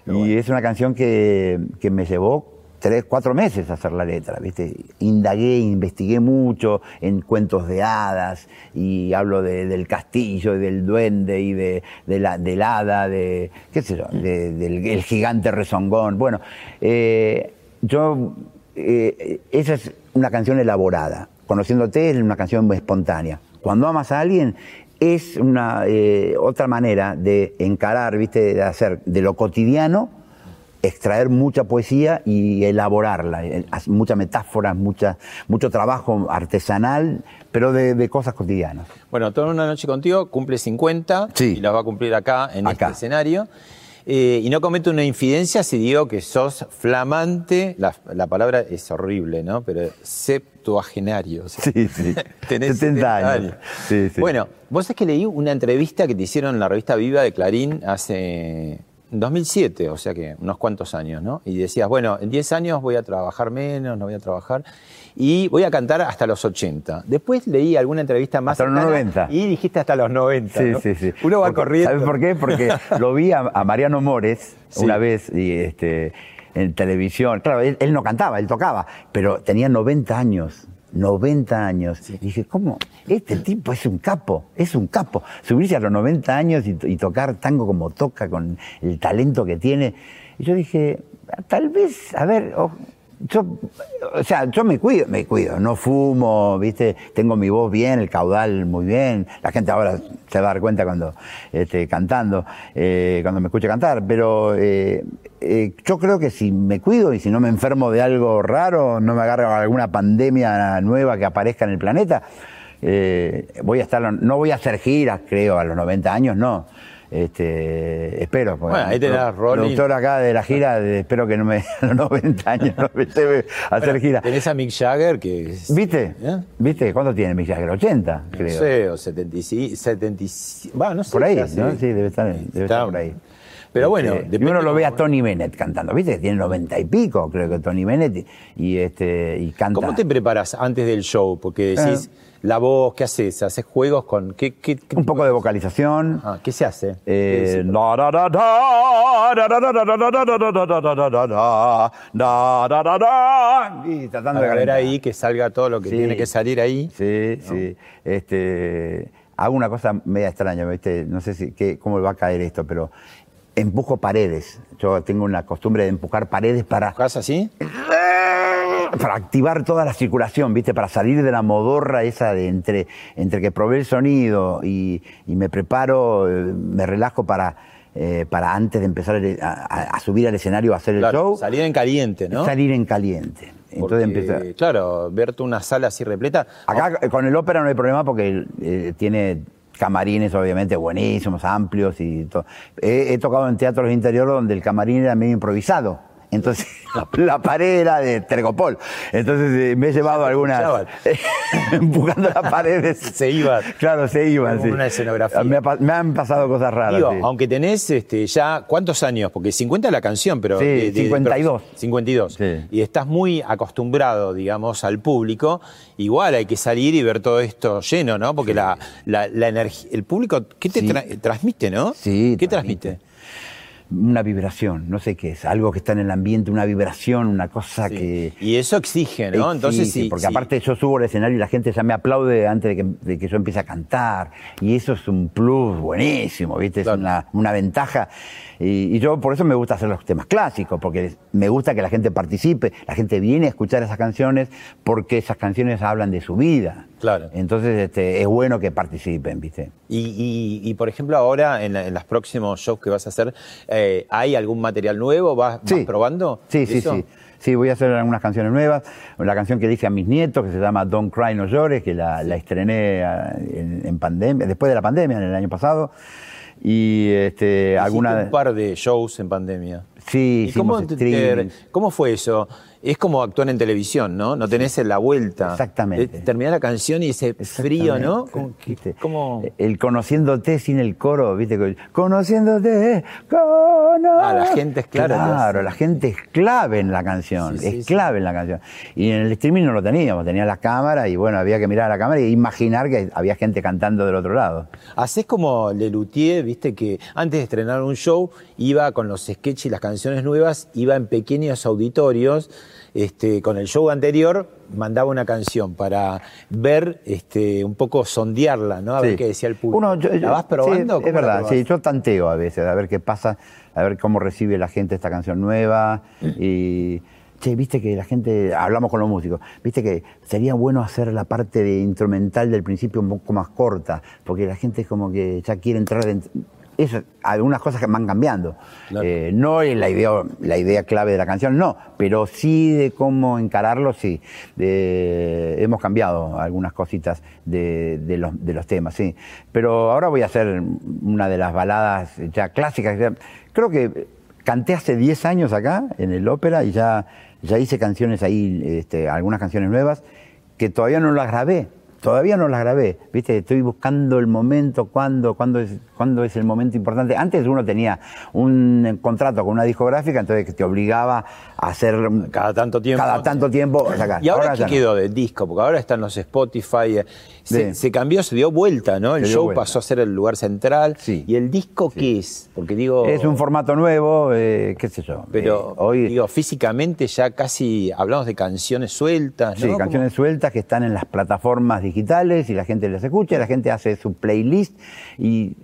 y es una canción que, que me llevó tres, cuatro meses hacer la letra, ¿viste? Indagué, investigué mucho en cuentos de hadas y hablo de- del castillo y del duende y de, de la, del hada, de, qué sé yo, de- del el gigante rezongón. Bueno, eh, yo, eh, esa es una canción elaborada. Conociéndote es una canción espontánea. Cuando amas a alguien es una eh, otra manera de encarar, ¿viste? De hacer de lo cotidiano extraer mucha poesía y elaborarla, eh, haz- mucha metáfora, mucha, mucho trabajo artesanal, pero de, de cosas cotidianas. Bueno, toda una noche contigo cumple 50 y las va a cumplir acá en este escenario. Eh, y no cometo una infidencia si digo que sos flamante, la, la palabra es horrible, ¿no? Pero septuagenario. o sea, Sí, sí. Tenés 70 años. Sí, sí. Bueno, vos sabés que leí una entrevista que te hicieron en la revista Viva de Clarín hace 2007, o sea que unos cuantos años, ¿no? Y decías, bueno, en 10 años voy a trabajar menos, no voy a trabajar, y voy a cantar hasta los 80. Después leí alguna entrevista más Hasta los cercana 90. y dijiste hasta los 90, Sí, ¿no? sí, sí. Uno va Porque- corriendo. ¿Sabes por qué? Porque lo vi a, a Mariano Mores Sí. una vez y, este, en televisión. Claro, él, él no cantaba, él tocaba, pero tenía 90 años. 90 años. Y dije, ¿cómo? Este tipo es un capo, es un capo. Subirse a los 90 años y, y tocar tango como toca, con el talento que tiene. Y yo dije, tal vez, a ver, yo, o sea, yo me cuido, me cuido, no fumo, ¿viste? Tengo mi voz bien, el caudal muy bien. La gente ahora se va a dar cuenta cuando este, cantando, eh, cuando me escuche cantar, pero eh, eh, yo creo que si me cuido y si no me enfermo de algo raro, no me agarra alguna pandemia nueva que aparezca en el planeta, eh, voy a estar, no voy a hacer giras, creo, a los 90 años, no. Este, espero. Bueno, ahí tenés a el Rolling. productor acá de la gira, de- espero que no me, a los 90 años no me lleve a hacer Bueno, gira. Tenés a Mick Jagger que es, ¿Viste? ¿Eh? ¿Viste? ¿Cuánto tiene Mick Jagger? 80, no creo. sé, o 75, 75 va, no sé. Por ahí, ¿no? Sí, debe estar, debe Está- estar por ahí. Pero bueno, Este, y uno lo ve a cómo- Tony Bennett cantando, ¿viste? Que tiene 90 y pico, creo que Tony Bennett, y, este, y canta. ¿Cómo te preparas antes del show? Porque decís, la voz, ¿qué haces? ¿Haces juegos con qué? qué, qué un poco de vocalización. Ah, ¿Qué se hace? Y tratando de ver ahí que salga todo lo que sí, tiene que salir ahí. Sí, ¿no? sí. Este, hago una cosa media extraña, ¿viste? no sé si, qué, cómo va a caer esto, pero empujo paredes. Yo tengo una costumbre de empujar paredes para... ¿Casa así? Para activar toda la circulación, ¿viste? Para salir de la modorra esa de entre, entre que probé el sonido y, y me preparo, eh, me relajo para, eh, para antes de empezar el- a, subir al escenario a hacer el Claro, show, salir en caliente, ¿no? salir en caliente. Entonces Porque, empieza... Claro, verte una sala así repleta. Acá con el ópera no hay problema porque eh, tiene camarines obviamente buenísimos, amplios y todo. He, he tocado en teatros de interior donde el camarín era medio improvisado. Entonces la pared era de tergopol. Entonces eh, me he llevado algunas escuchaban. empujando las paredes. Se iban. Claro, se iban. Como sí. una escenografía. Me, ha pa- me han pasado cosas raras. Digo, sí. aunque tenés este, ya, ¿cuántos años? Porque 50 es la canción, pero... Sí, 52. 52. Sí. Y estás muy acostumbrado, digamos, al público. Igual hay que salir y ver todo esto lleno, ¿no? Porque la, la, la energía... El público, ¿qué te tra- transmite, no? Sí, ¿Qué transmite. transmite? Una vibración, no sé qué es, algo que está en el ambiente, una vibración, una cosa Sí. que... Y eso exige, ¿no? Entonces sí, porque sí. aparte yo subo al escenario y la gente ya me aplaude antes de que, de que yo empiece a cantar. Y eso es un plus buenísimo, ¿viste? Es una, una ventaja. Y, y yo por eso me gusta hacer los temas clásicos, porque me gusta que la gente participe, la gente viene a escuchar esas canciones porque esas canciones hablan de su vida. Claro. Entonces este, es bueno que participen, ¿viste? Y, y- y, por ejemplo, ahora en, la- en los próximos shows que vas a hacer, eh, ¿hay algún material nuevo? ¿Vas, probando? Sí, sí, eso? sí. Sí, voy a hacer algunas canciones nuevas. La canción que dije a mis nietos, que se llama Don't Cry, No Llores, que la, la estrené ah, en, en pandemia, después de la pandemia, en el año pasado. Y este, alguna. un par de shows en pandemia. Sí, ¿Y cómo, te- cómo fue eso? Es como actuar en televisión, ¿no? No tenés la vuelta. Exactamente. Eh, Terminás la canción y ese frío, ¿no? ¿Cómo, El conociéndote sin el coro, ¿viste? Conociéndote, cono- Ah, la gente es clave, Claro, la gente es clave en la canción, Sí, sí, es sí. clave en la canción. Y en el streaming no lo teníamos, tenía las cámaras y bueno, había que mirar a la cámara e imaginar que había gente cantando del otro lado. Hacés como Lelutier, viste que antes de estrenar un show iba con los sketches y las canciones nuevas, iba en pequeños auditorios, este, con el show anterior mandaba una canción para ver, este, un poco sondearla, ¿no? A ver qué decía el público. Uno, yo- ¿La vas probando? sí, ¿Cómo es verdad, sí, yo tanteo a veces, a ver qué pasa, a ver cómo recibe la gente esta canción nueva. Y, che, viste que la gente, hablamos con los músicos, viste que sería bueno hacer la parte de instrumental del principio un poco más corta, porque la gente es como que ya quiere entrar en... Eso, algunas cosas que van cambiando. Eh, no es la idea, la idea clave de la canción, no, pero sí de cómo encararlo, sí. De- hemos cambiado algunas cositas de, de los, de los temas, sí. Pero ahora voy a hacer una de las baladas ya clásicas. ya- Creo que canté hace 10 años acá en el ópera y ya, ya hice canciones ahí, este, algunas canciones nuevas, que todavía no las grabé. Todavía no las grabé, ¿viste? Estoy buscando el momento, cuándo, cuándo es, cuándo es el momento importante. Antes uno tenía un contrato con una discográfica, entonces que te obligaba a hacer Cada tanto tiempo. cada tanto tiempo. ¿Y ahora, qué ya no. quedó del disco? Porque ahora están los Spotify. eh, Se, Sí. se cambió, se dio vuelta, ¿no? El show vuelta. pasó a ser el lugar central. Sí. ¿Y el disco qué es? Porque digo. Es un formato nuevo, eh, qué sé yo. Pero Eh, hoy digo, físicamente ya casi hablamos de canciones sueltas, ¿no? Sí, canciones sueltas que están en las plataformas digitales y la gente las escucha, la gente hace su playlist y,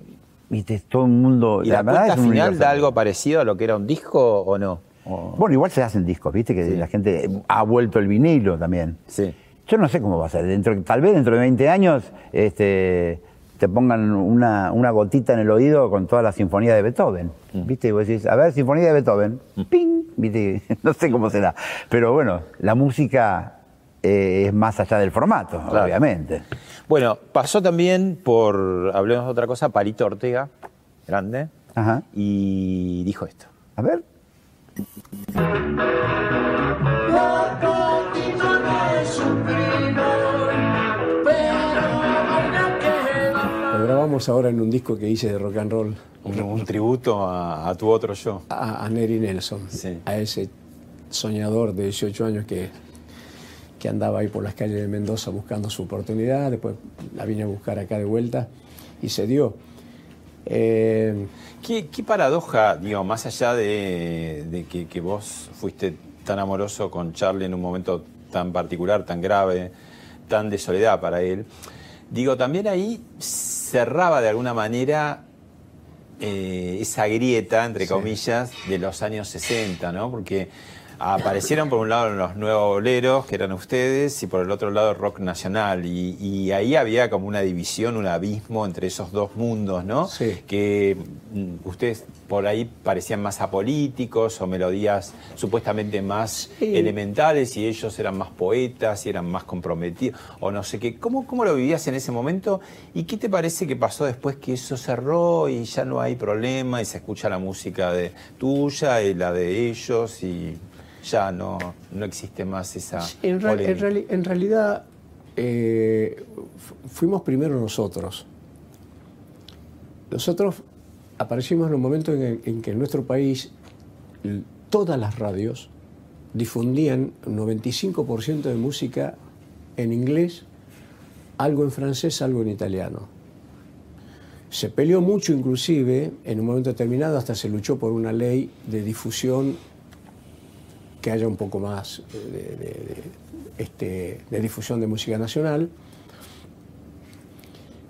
viste, todo el mundo. ¿Y la, verdad cuenta es un final da algo parecido a lo que era un disco o no? O- Bueno, igual se hacen discos, viste, que la gente ha vuelto el vinilo también. Sí. Yo no sé cómo va a ser. Dentro, tal vez dentro de 20 años este, te pongan una, una gotita en el oído con toda la sinfonía de Beethoven. Mm. ¿Viste? Y vos decís, a ver, sinfonía de Beethoven. ¡Ping! ¿Viste? No sé cómo será. Pero bueno, la música eh, es más allá del formato, Claro. obviamente. Bueno, pasó también por, hablemos de otra cosa, Parito Ortega, grande, Ajá. y dijo esto. A ver. Lo grabamos ahora en un disco que hice de rock and roll Un, un tributo a, a tu otro yo. a, a Neri Nelson, Sí. a ese soñador de 18 años que, que andaba ahí por las calles de Mendoza buscando su oportunidad, después la vine a buscar acá de vuelta y se dio. Eh, ¿Qué, qué paradoja, digo, más allá de, de que, que vos fuiste tan amoroso con Charlie en un momento tan particular, tan grave, tan de soledad para él, digo, también ahí cerraba de alguna manera eh, esa grieta, entre comillas, de los años 60, ¿no? Porque aparecieron por un lado los nuevos boleros, que eran ustedes, y por el otro lado rock nacional. Y, y ahí había como una división, un abismo entre esos dos mundos, ¿no? Sí. Que mm, ustedes por ahí parecían más apolíticos o melodías supuestamente más Sí. elementales y ellos eran más poetas y eran más comprometidos, o no sé qué. ¿Cómo, ¿Cómo lo vivías en ese momento? ¿Y qué te parece que pasó después que eso cerró y ya no hay problema y se escucha la música de tuya y la de ellos y ya no, no existe más esa en, real- en polémica? reali- en realidad eh, fu- fuimos primero nosotros. Nosotros aparecimos en un momento en, el- en que en nuestro país todas las radios difundían un 95% de música en inglés, algo en francés, algo en italiano. Se peleó mucho inclusive, en un momento determinado hasta se luchó por una ley de difusión que haya un poco más eh, este, de difusión de música nacional.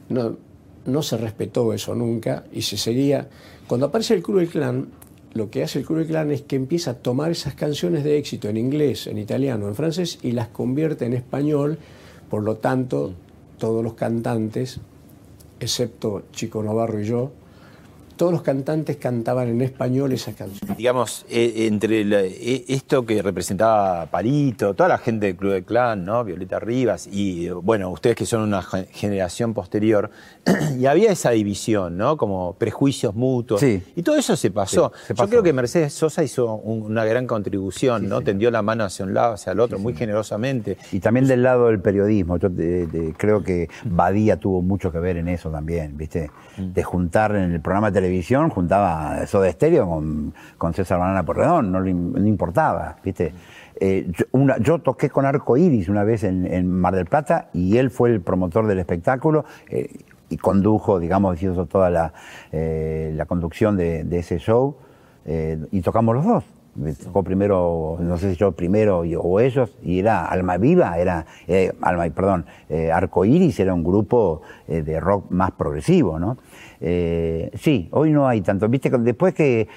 No, no se respetó eso nunca y se seguía. Cuando aparece el Cruel Clan, lo que hace el Cruel Clan es que empieza a tomar esas canciones de éxito en inglés, en italiano, en francés y las convierte en español. Por lo tanto, todos los cantantes, excepto Chico Navarro y yo, todos los cantantes cantaban en español esas canciones. Digamos, eh, entre la- eh, esto que representaba Palito, toda la gente del Club de Clan, ¿no? Violeta Rivas, y bueno, ustedes que son una gen- generación posterior, y había esa división, ¿no? Como prejuicios mutuos. Sí. Y todo eso se pasó. Sí, se Yo creo que Mercedes Sosa hizo un- una gran contribución, ¿no? Tendió la mano hacia un lado, hacia el otro, muy generosamente. Y también del lado del periodismo, yo creo que Badía tuvo mucho que ver en eso también, ¿viste? De juntar en el programa de televisión, juntaba Soda Estéreo con, con César Banana Porredón, no, le no importaba, ¿viste? Eh, yo, toqué con Arco Iris una vez en, en Mar del Plata y él fue el promotor del espectáculo eh, y condujo, digamos, hizo toda la, eh, la conducción de, ese show y tocamos los dos. Me tocó primero, no sé si yo primero o ellos, y era Alma Viva, era, Alma, perdón, Arco Iris era un grupo de rock más progresivo, ¿no? Eh, sí, hoy no hay tanto. Viste, después que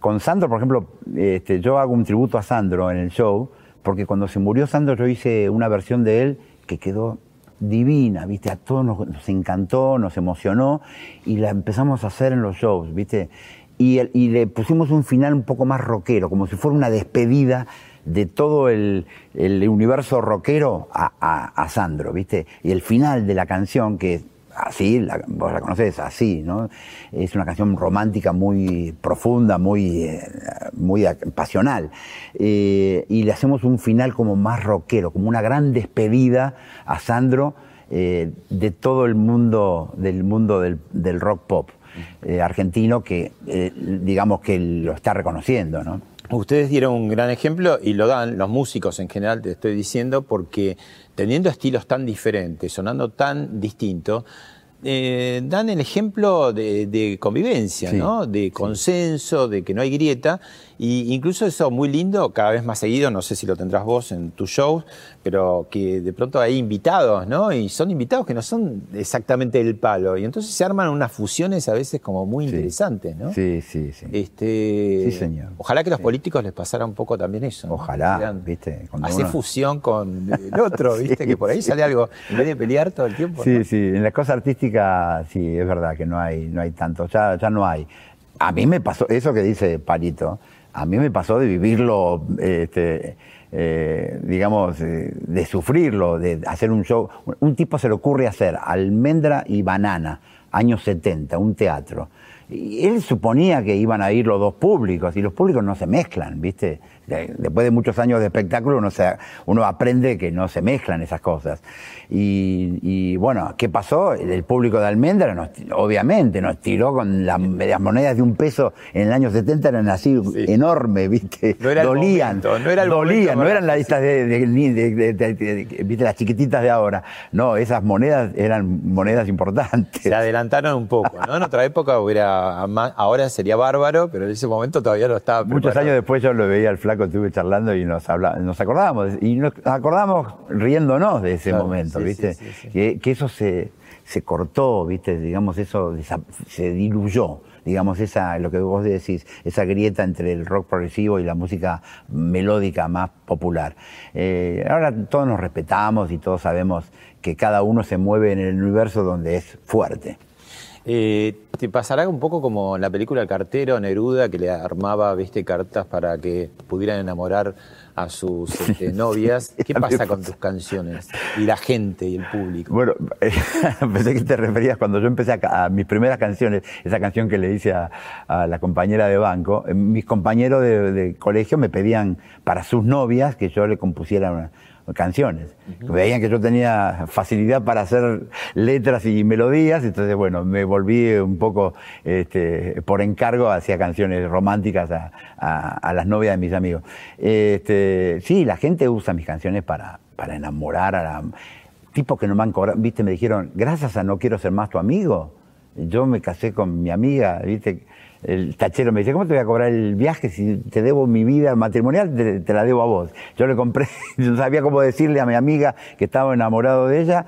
con Sandro, por ejemplo, este, yo hago un tributo a Sandro en el show, porque cuando se murió Sandro yo hice una versión de él que quedó divina, ¿viste? A todos nos, encantó, nos emocionó y la empezamos a hacer en los shows, ¿viste? Y, le pusimos un final un poco más rockero, como si fuera una despedida de todo el, universo rockero a- a Sandro, ¿viste? Y el final de la canción, que así, la, vos la conocés, así, ¿no? Es una canción romántica muy profunda, muy, eh, muy pasional. Eh, y le hacemos un final como más rockero, como una gran despedida a Sandro eh, de todo el mundo, del mundo del, rock pop argentino que, digamos que lo está reconociendo, ¿no? Ustedes dieron un gran ejemplo y lo dan los músicos en general, te estoy diciendo, porque teniendo estilos tan diferentes, sonando tan distinto, eh, dan el ejemplo de, de convivencia, Sí, ¿no? De consenso, de que no hay grieta, y incluso eso muy lindo, cada vez más seguido, no sé si lo tendrás vos en tu show, pero que de pronto hay invitados, ¿no? Y son invitados que no son exactamente el palo, y entonces se arman unas fusiones a veces como muy interesantes, ¿no? Sí, sí, sí. Este, Sí, señor. Ojalá que los políticos les pasara un poco también eso. ¿no? Ojalá, ¿viste? Uno- fusión con el otro, ¿viste? Que por ahí sale algo, en vez de pelear todo el tiempo. Sí, ¿no? sí, en la cosa sí, es verdad que no hay, no hay tanto, ya, ya no hay. A mí me pasó, eso que dice Parito, a mí me pasó de vivirlo, este, eh, digamos, eh, de sufrirlo, de hacer un show. Un tipo se le ocurre hacer almendra y banana, años 70, un teatro. Y él suponía que iban a ir los dos públicos, y los públicos no se mezclan, ¿viste? De- Después de muchos años de espectáculo uno, se- uno aprende que no se mezclan esas cosas. Y, y, bueno, ¿qué pasó? El público de Almendra, nos, obviamente, nos tiró con las, las monedas de un peso en el año 70, eran así enormes, ¿viste? No era el Dolían, momento, no era el dolían, momento no eran las listas de, las chiquititas de ahora. No, esas monedas eran monedas importantes. Se adelantaron un poco, ¿no? En otra época hubiera, ahora sería bárbaro, pero en ese momento todavía no estaba Muchos años después yo lo veía al flaco, estuve charlando y nos habla, nos acordábamos, y nos acordamos riéndonos de ese Claro, momento, sí, ¿viste? sí, sí, sí. Que, que eso se, se cortó, ¿viste? Digamos, eso se diluyó, digamos, esa, lo que vos decís, esa grieta entre el rock progresivo y la música melódica más popular. Eh, ahora todos nos respetamos y todos sabemos que cada uno se mueve en el universo donde es fuerte. Eh, ¿Te pasará un poco como en la película El cartero, Neruda, que le armaba, viste, cartas para que pudieran enamorar a sus este, novias? ¿Qué pasa con tus canciones? Y la gente y el público. Bueno, pensé que te referías cuando yo empecé a, mis primeras canciones, esa canción que le hice a, a la compañera de banco, eh, mis compañeros de, de colegio me pedían para sus novias que yo le compusiera una- canciones. Veían que yo tenía facilidad para hacer letras y melodías, entonces bueno, me volví un poco este, por encargo hacia canciones románticas a, a- a las novias de mis amigos. Este, sí, la gente usa mis canciones para, para enamorar a la tipos que no me han cobrado, viste, me dijeron, gracias a no quiero ser más tu amigo, yo me casé con mi amiga, viste, el tachero me dice, ¿cómo te voy a cobrar el viaje si te debo mi vida matrimonial? Te, te la debo a vos. Yo le compré, yo no sabía cómo decirle a mi amiga que estaba enamorado de ella,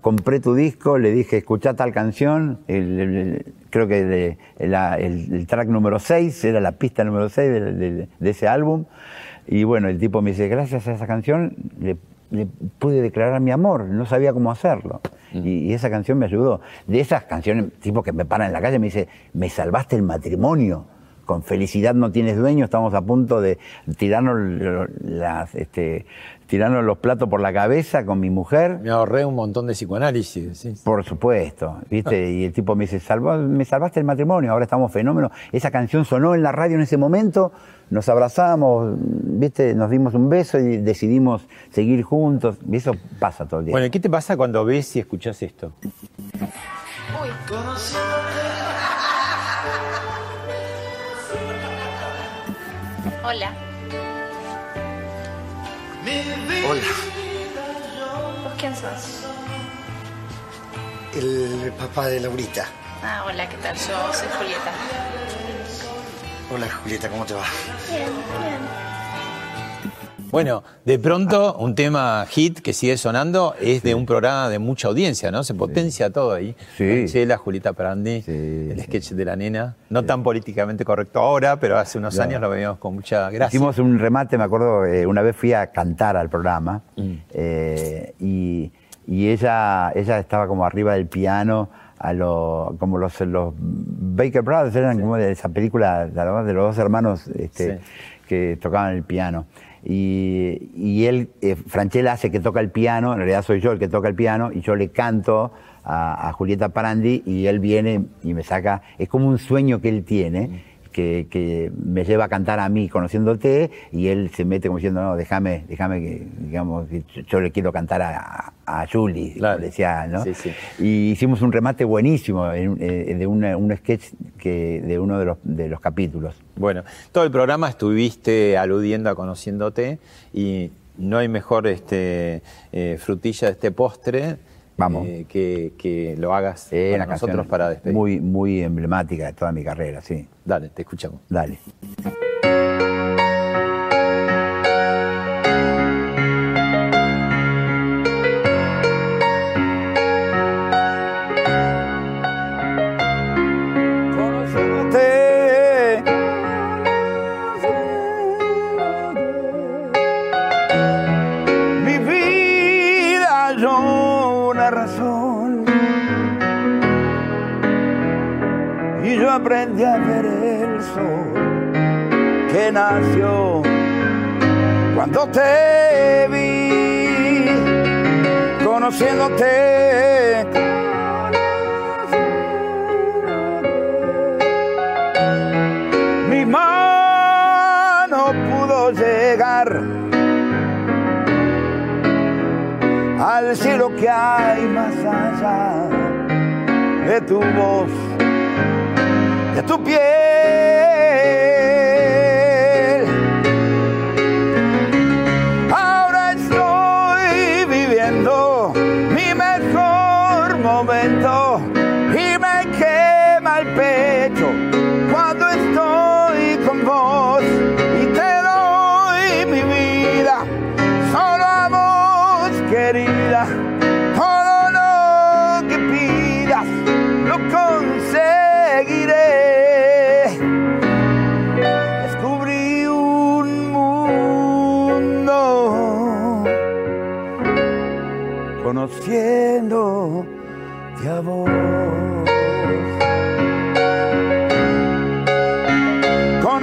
compré tu disco, le dije, escuchá tal canción, el- el- el- creo que de- el track número 6, era la pista número 6 de, de- de ese álbum, y bueno, el tipo me dice, gracias a esa canción, le le pude declarar mi amor, no sabía cómo hacerlo. Y, y esa canción me ayudó. De esas canciones, tipo que me paran en la calle y me dice, me salvaste el matrimonio. Con felicidad no tienes dueño, estamos a punto de tirarnos, las, este, tirarnos los platos por la cabeza con mi mujer. Me ahorré un montón de psicoanálisis. sí. Por supuesto, ¿viste? Y el tipo me dice, "Salvó- me salvaste el matrimonio, ahora estamos fenómenos. Esa canción sonó en la radio en ese momento, nos abrazamos, ¿viste? Nos dimos un beso y decidimos seguir juntos. Y eso pasa todo el día. Bueno, ¿qué te pasa cuando ves y escuchas esto? Hola. Hola, ¿Vos quién sos? el papá de Laurita. Ah, hola, ¿qué tal? Yo soy Julieta. Hola Julieta, ¿cómo te va? Bien, bien. Bueno, de pronto un tema hit que sigue sonando es de un programa de mucha audiencia, ¿no? Se potencia todo ahí. Sí. Marcela, Julieta Prandi, el sketch de la nena. No tan políticamente correcto ahora, pero hace unos No. años lo veíamos con mucha gracia. Hicimos un remate, me acuerdo, eh, una vez fui a cantar al programa Mm. eh, y, y ella, ella estaba como arriba del piano, a lo, como los, los Baker Brothers, eran como de esa película de los de los dos hermanos este, Sí. que tocaban el piano. Y, y él, eh, Franchella hace que toca el piano, en realidad soy yo el que toca el piano, y yo le canto a, a Julieta Parandi y él viene y me saca, es como un sueño que él tiene, que, que me lleva a cantar a mí conociéndote, y él se mete como diciendo, no, déjame, déjame que, digamos, que yo, le quiero cantar a, a Julie, Claro. decía, ¿no? Sí, sí. Y hicimos un remate buenísimo en- eh, de una- un sketch que, de uno de los, de los capítulos. Bueno, todo el programa estuviste aludiendo a conociéndote y no hay mejor este, eh, frutilla de este postre Vamos. eh, que, que lo hagas Eh, para nosotros para despedir. Muy, muy emblemática de toda mi carrera, sí. Dale, te escuchamos. Dale.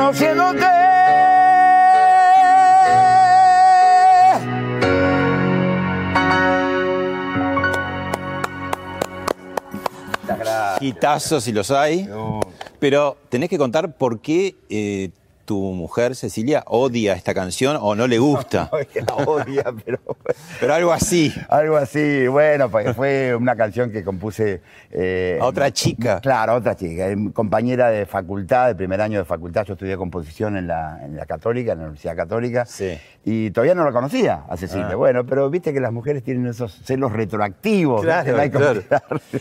Conociéndote. Quitazos si los hay. Pero tenés que contar por qué eh, tu mujer, Cecilia, odia esta canción o no le gusta. odia, pero... Pero algo así. Algo así, bueno, porque fue una canción que compuse... eh, A otra chica. Claro, a otra chica. eh, Compañera de facultad, de primer año de facultad. Yo estudié composición en la, en la Católica, en la Universidad Católica. Sí. Y todavía no la conocía a Cecilia. Ah. Bueno, pero viste que las mujeres tienen esos celos retroactivos. ¿no? Claro, Que no claro.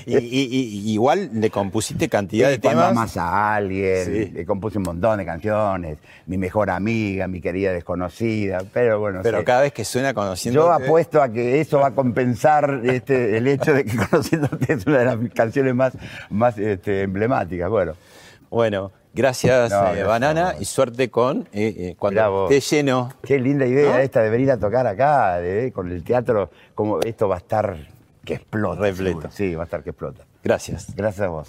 Y, y- y- igual le compusiste cantidad de Sí, temas. amas a alguien, Sí. le compuse un montón de canciones, mi mejor amiga, mi querida desconocida, pero bueno. Pero sé. cada vez que suena conociendo. Yo apuesto a que eso va a compensar este, el hecho de que Conociéndote es una de las canciones más, más este, emblemáticas. Bueno, Bueno, Gracias, No, eh, gracias Banana, y suerte con eh, eh, cuando esté lleno. Qué linda idea ¿No? esta de venir a tocar acá, de- con el teatro, como esto va a estar que explota. Repleto. Sí, va a estar que explota. Gracias. Gracias a vos.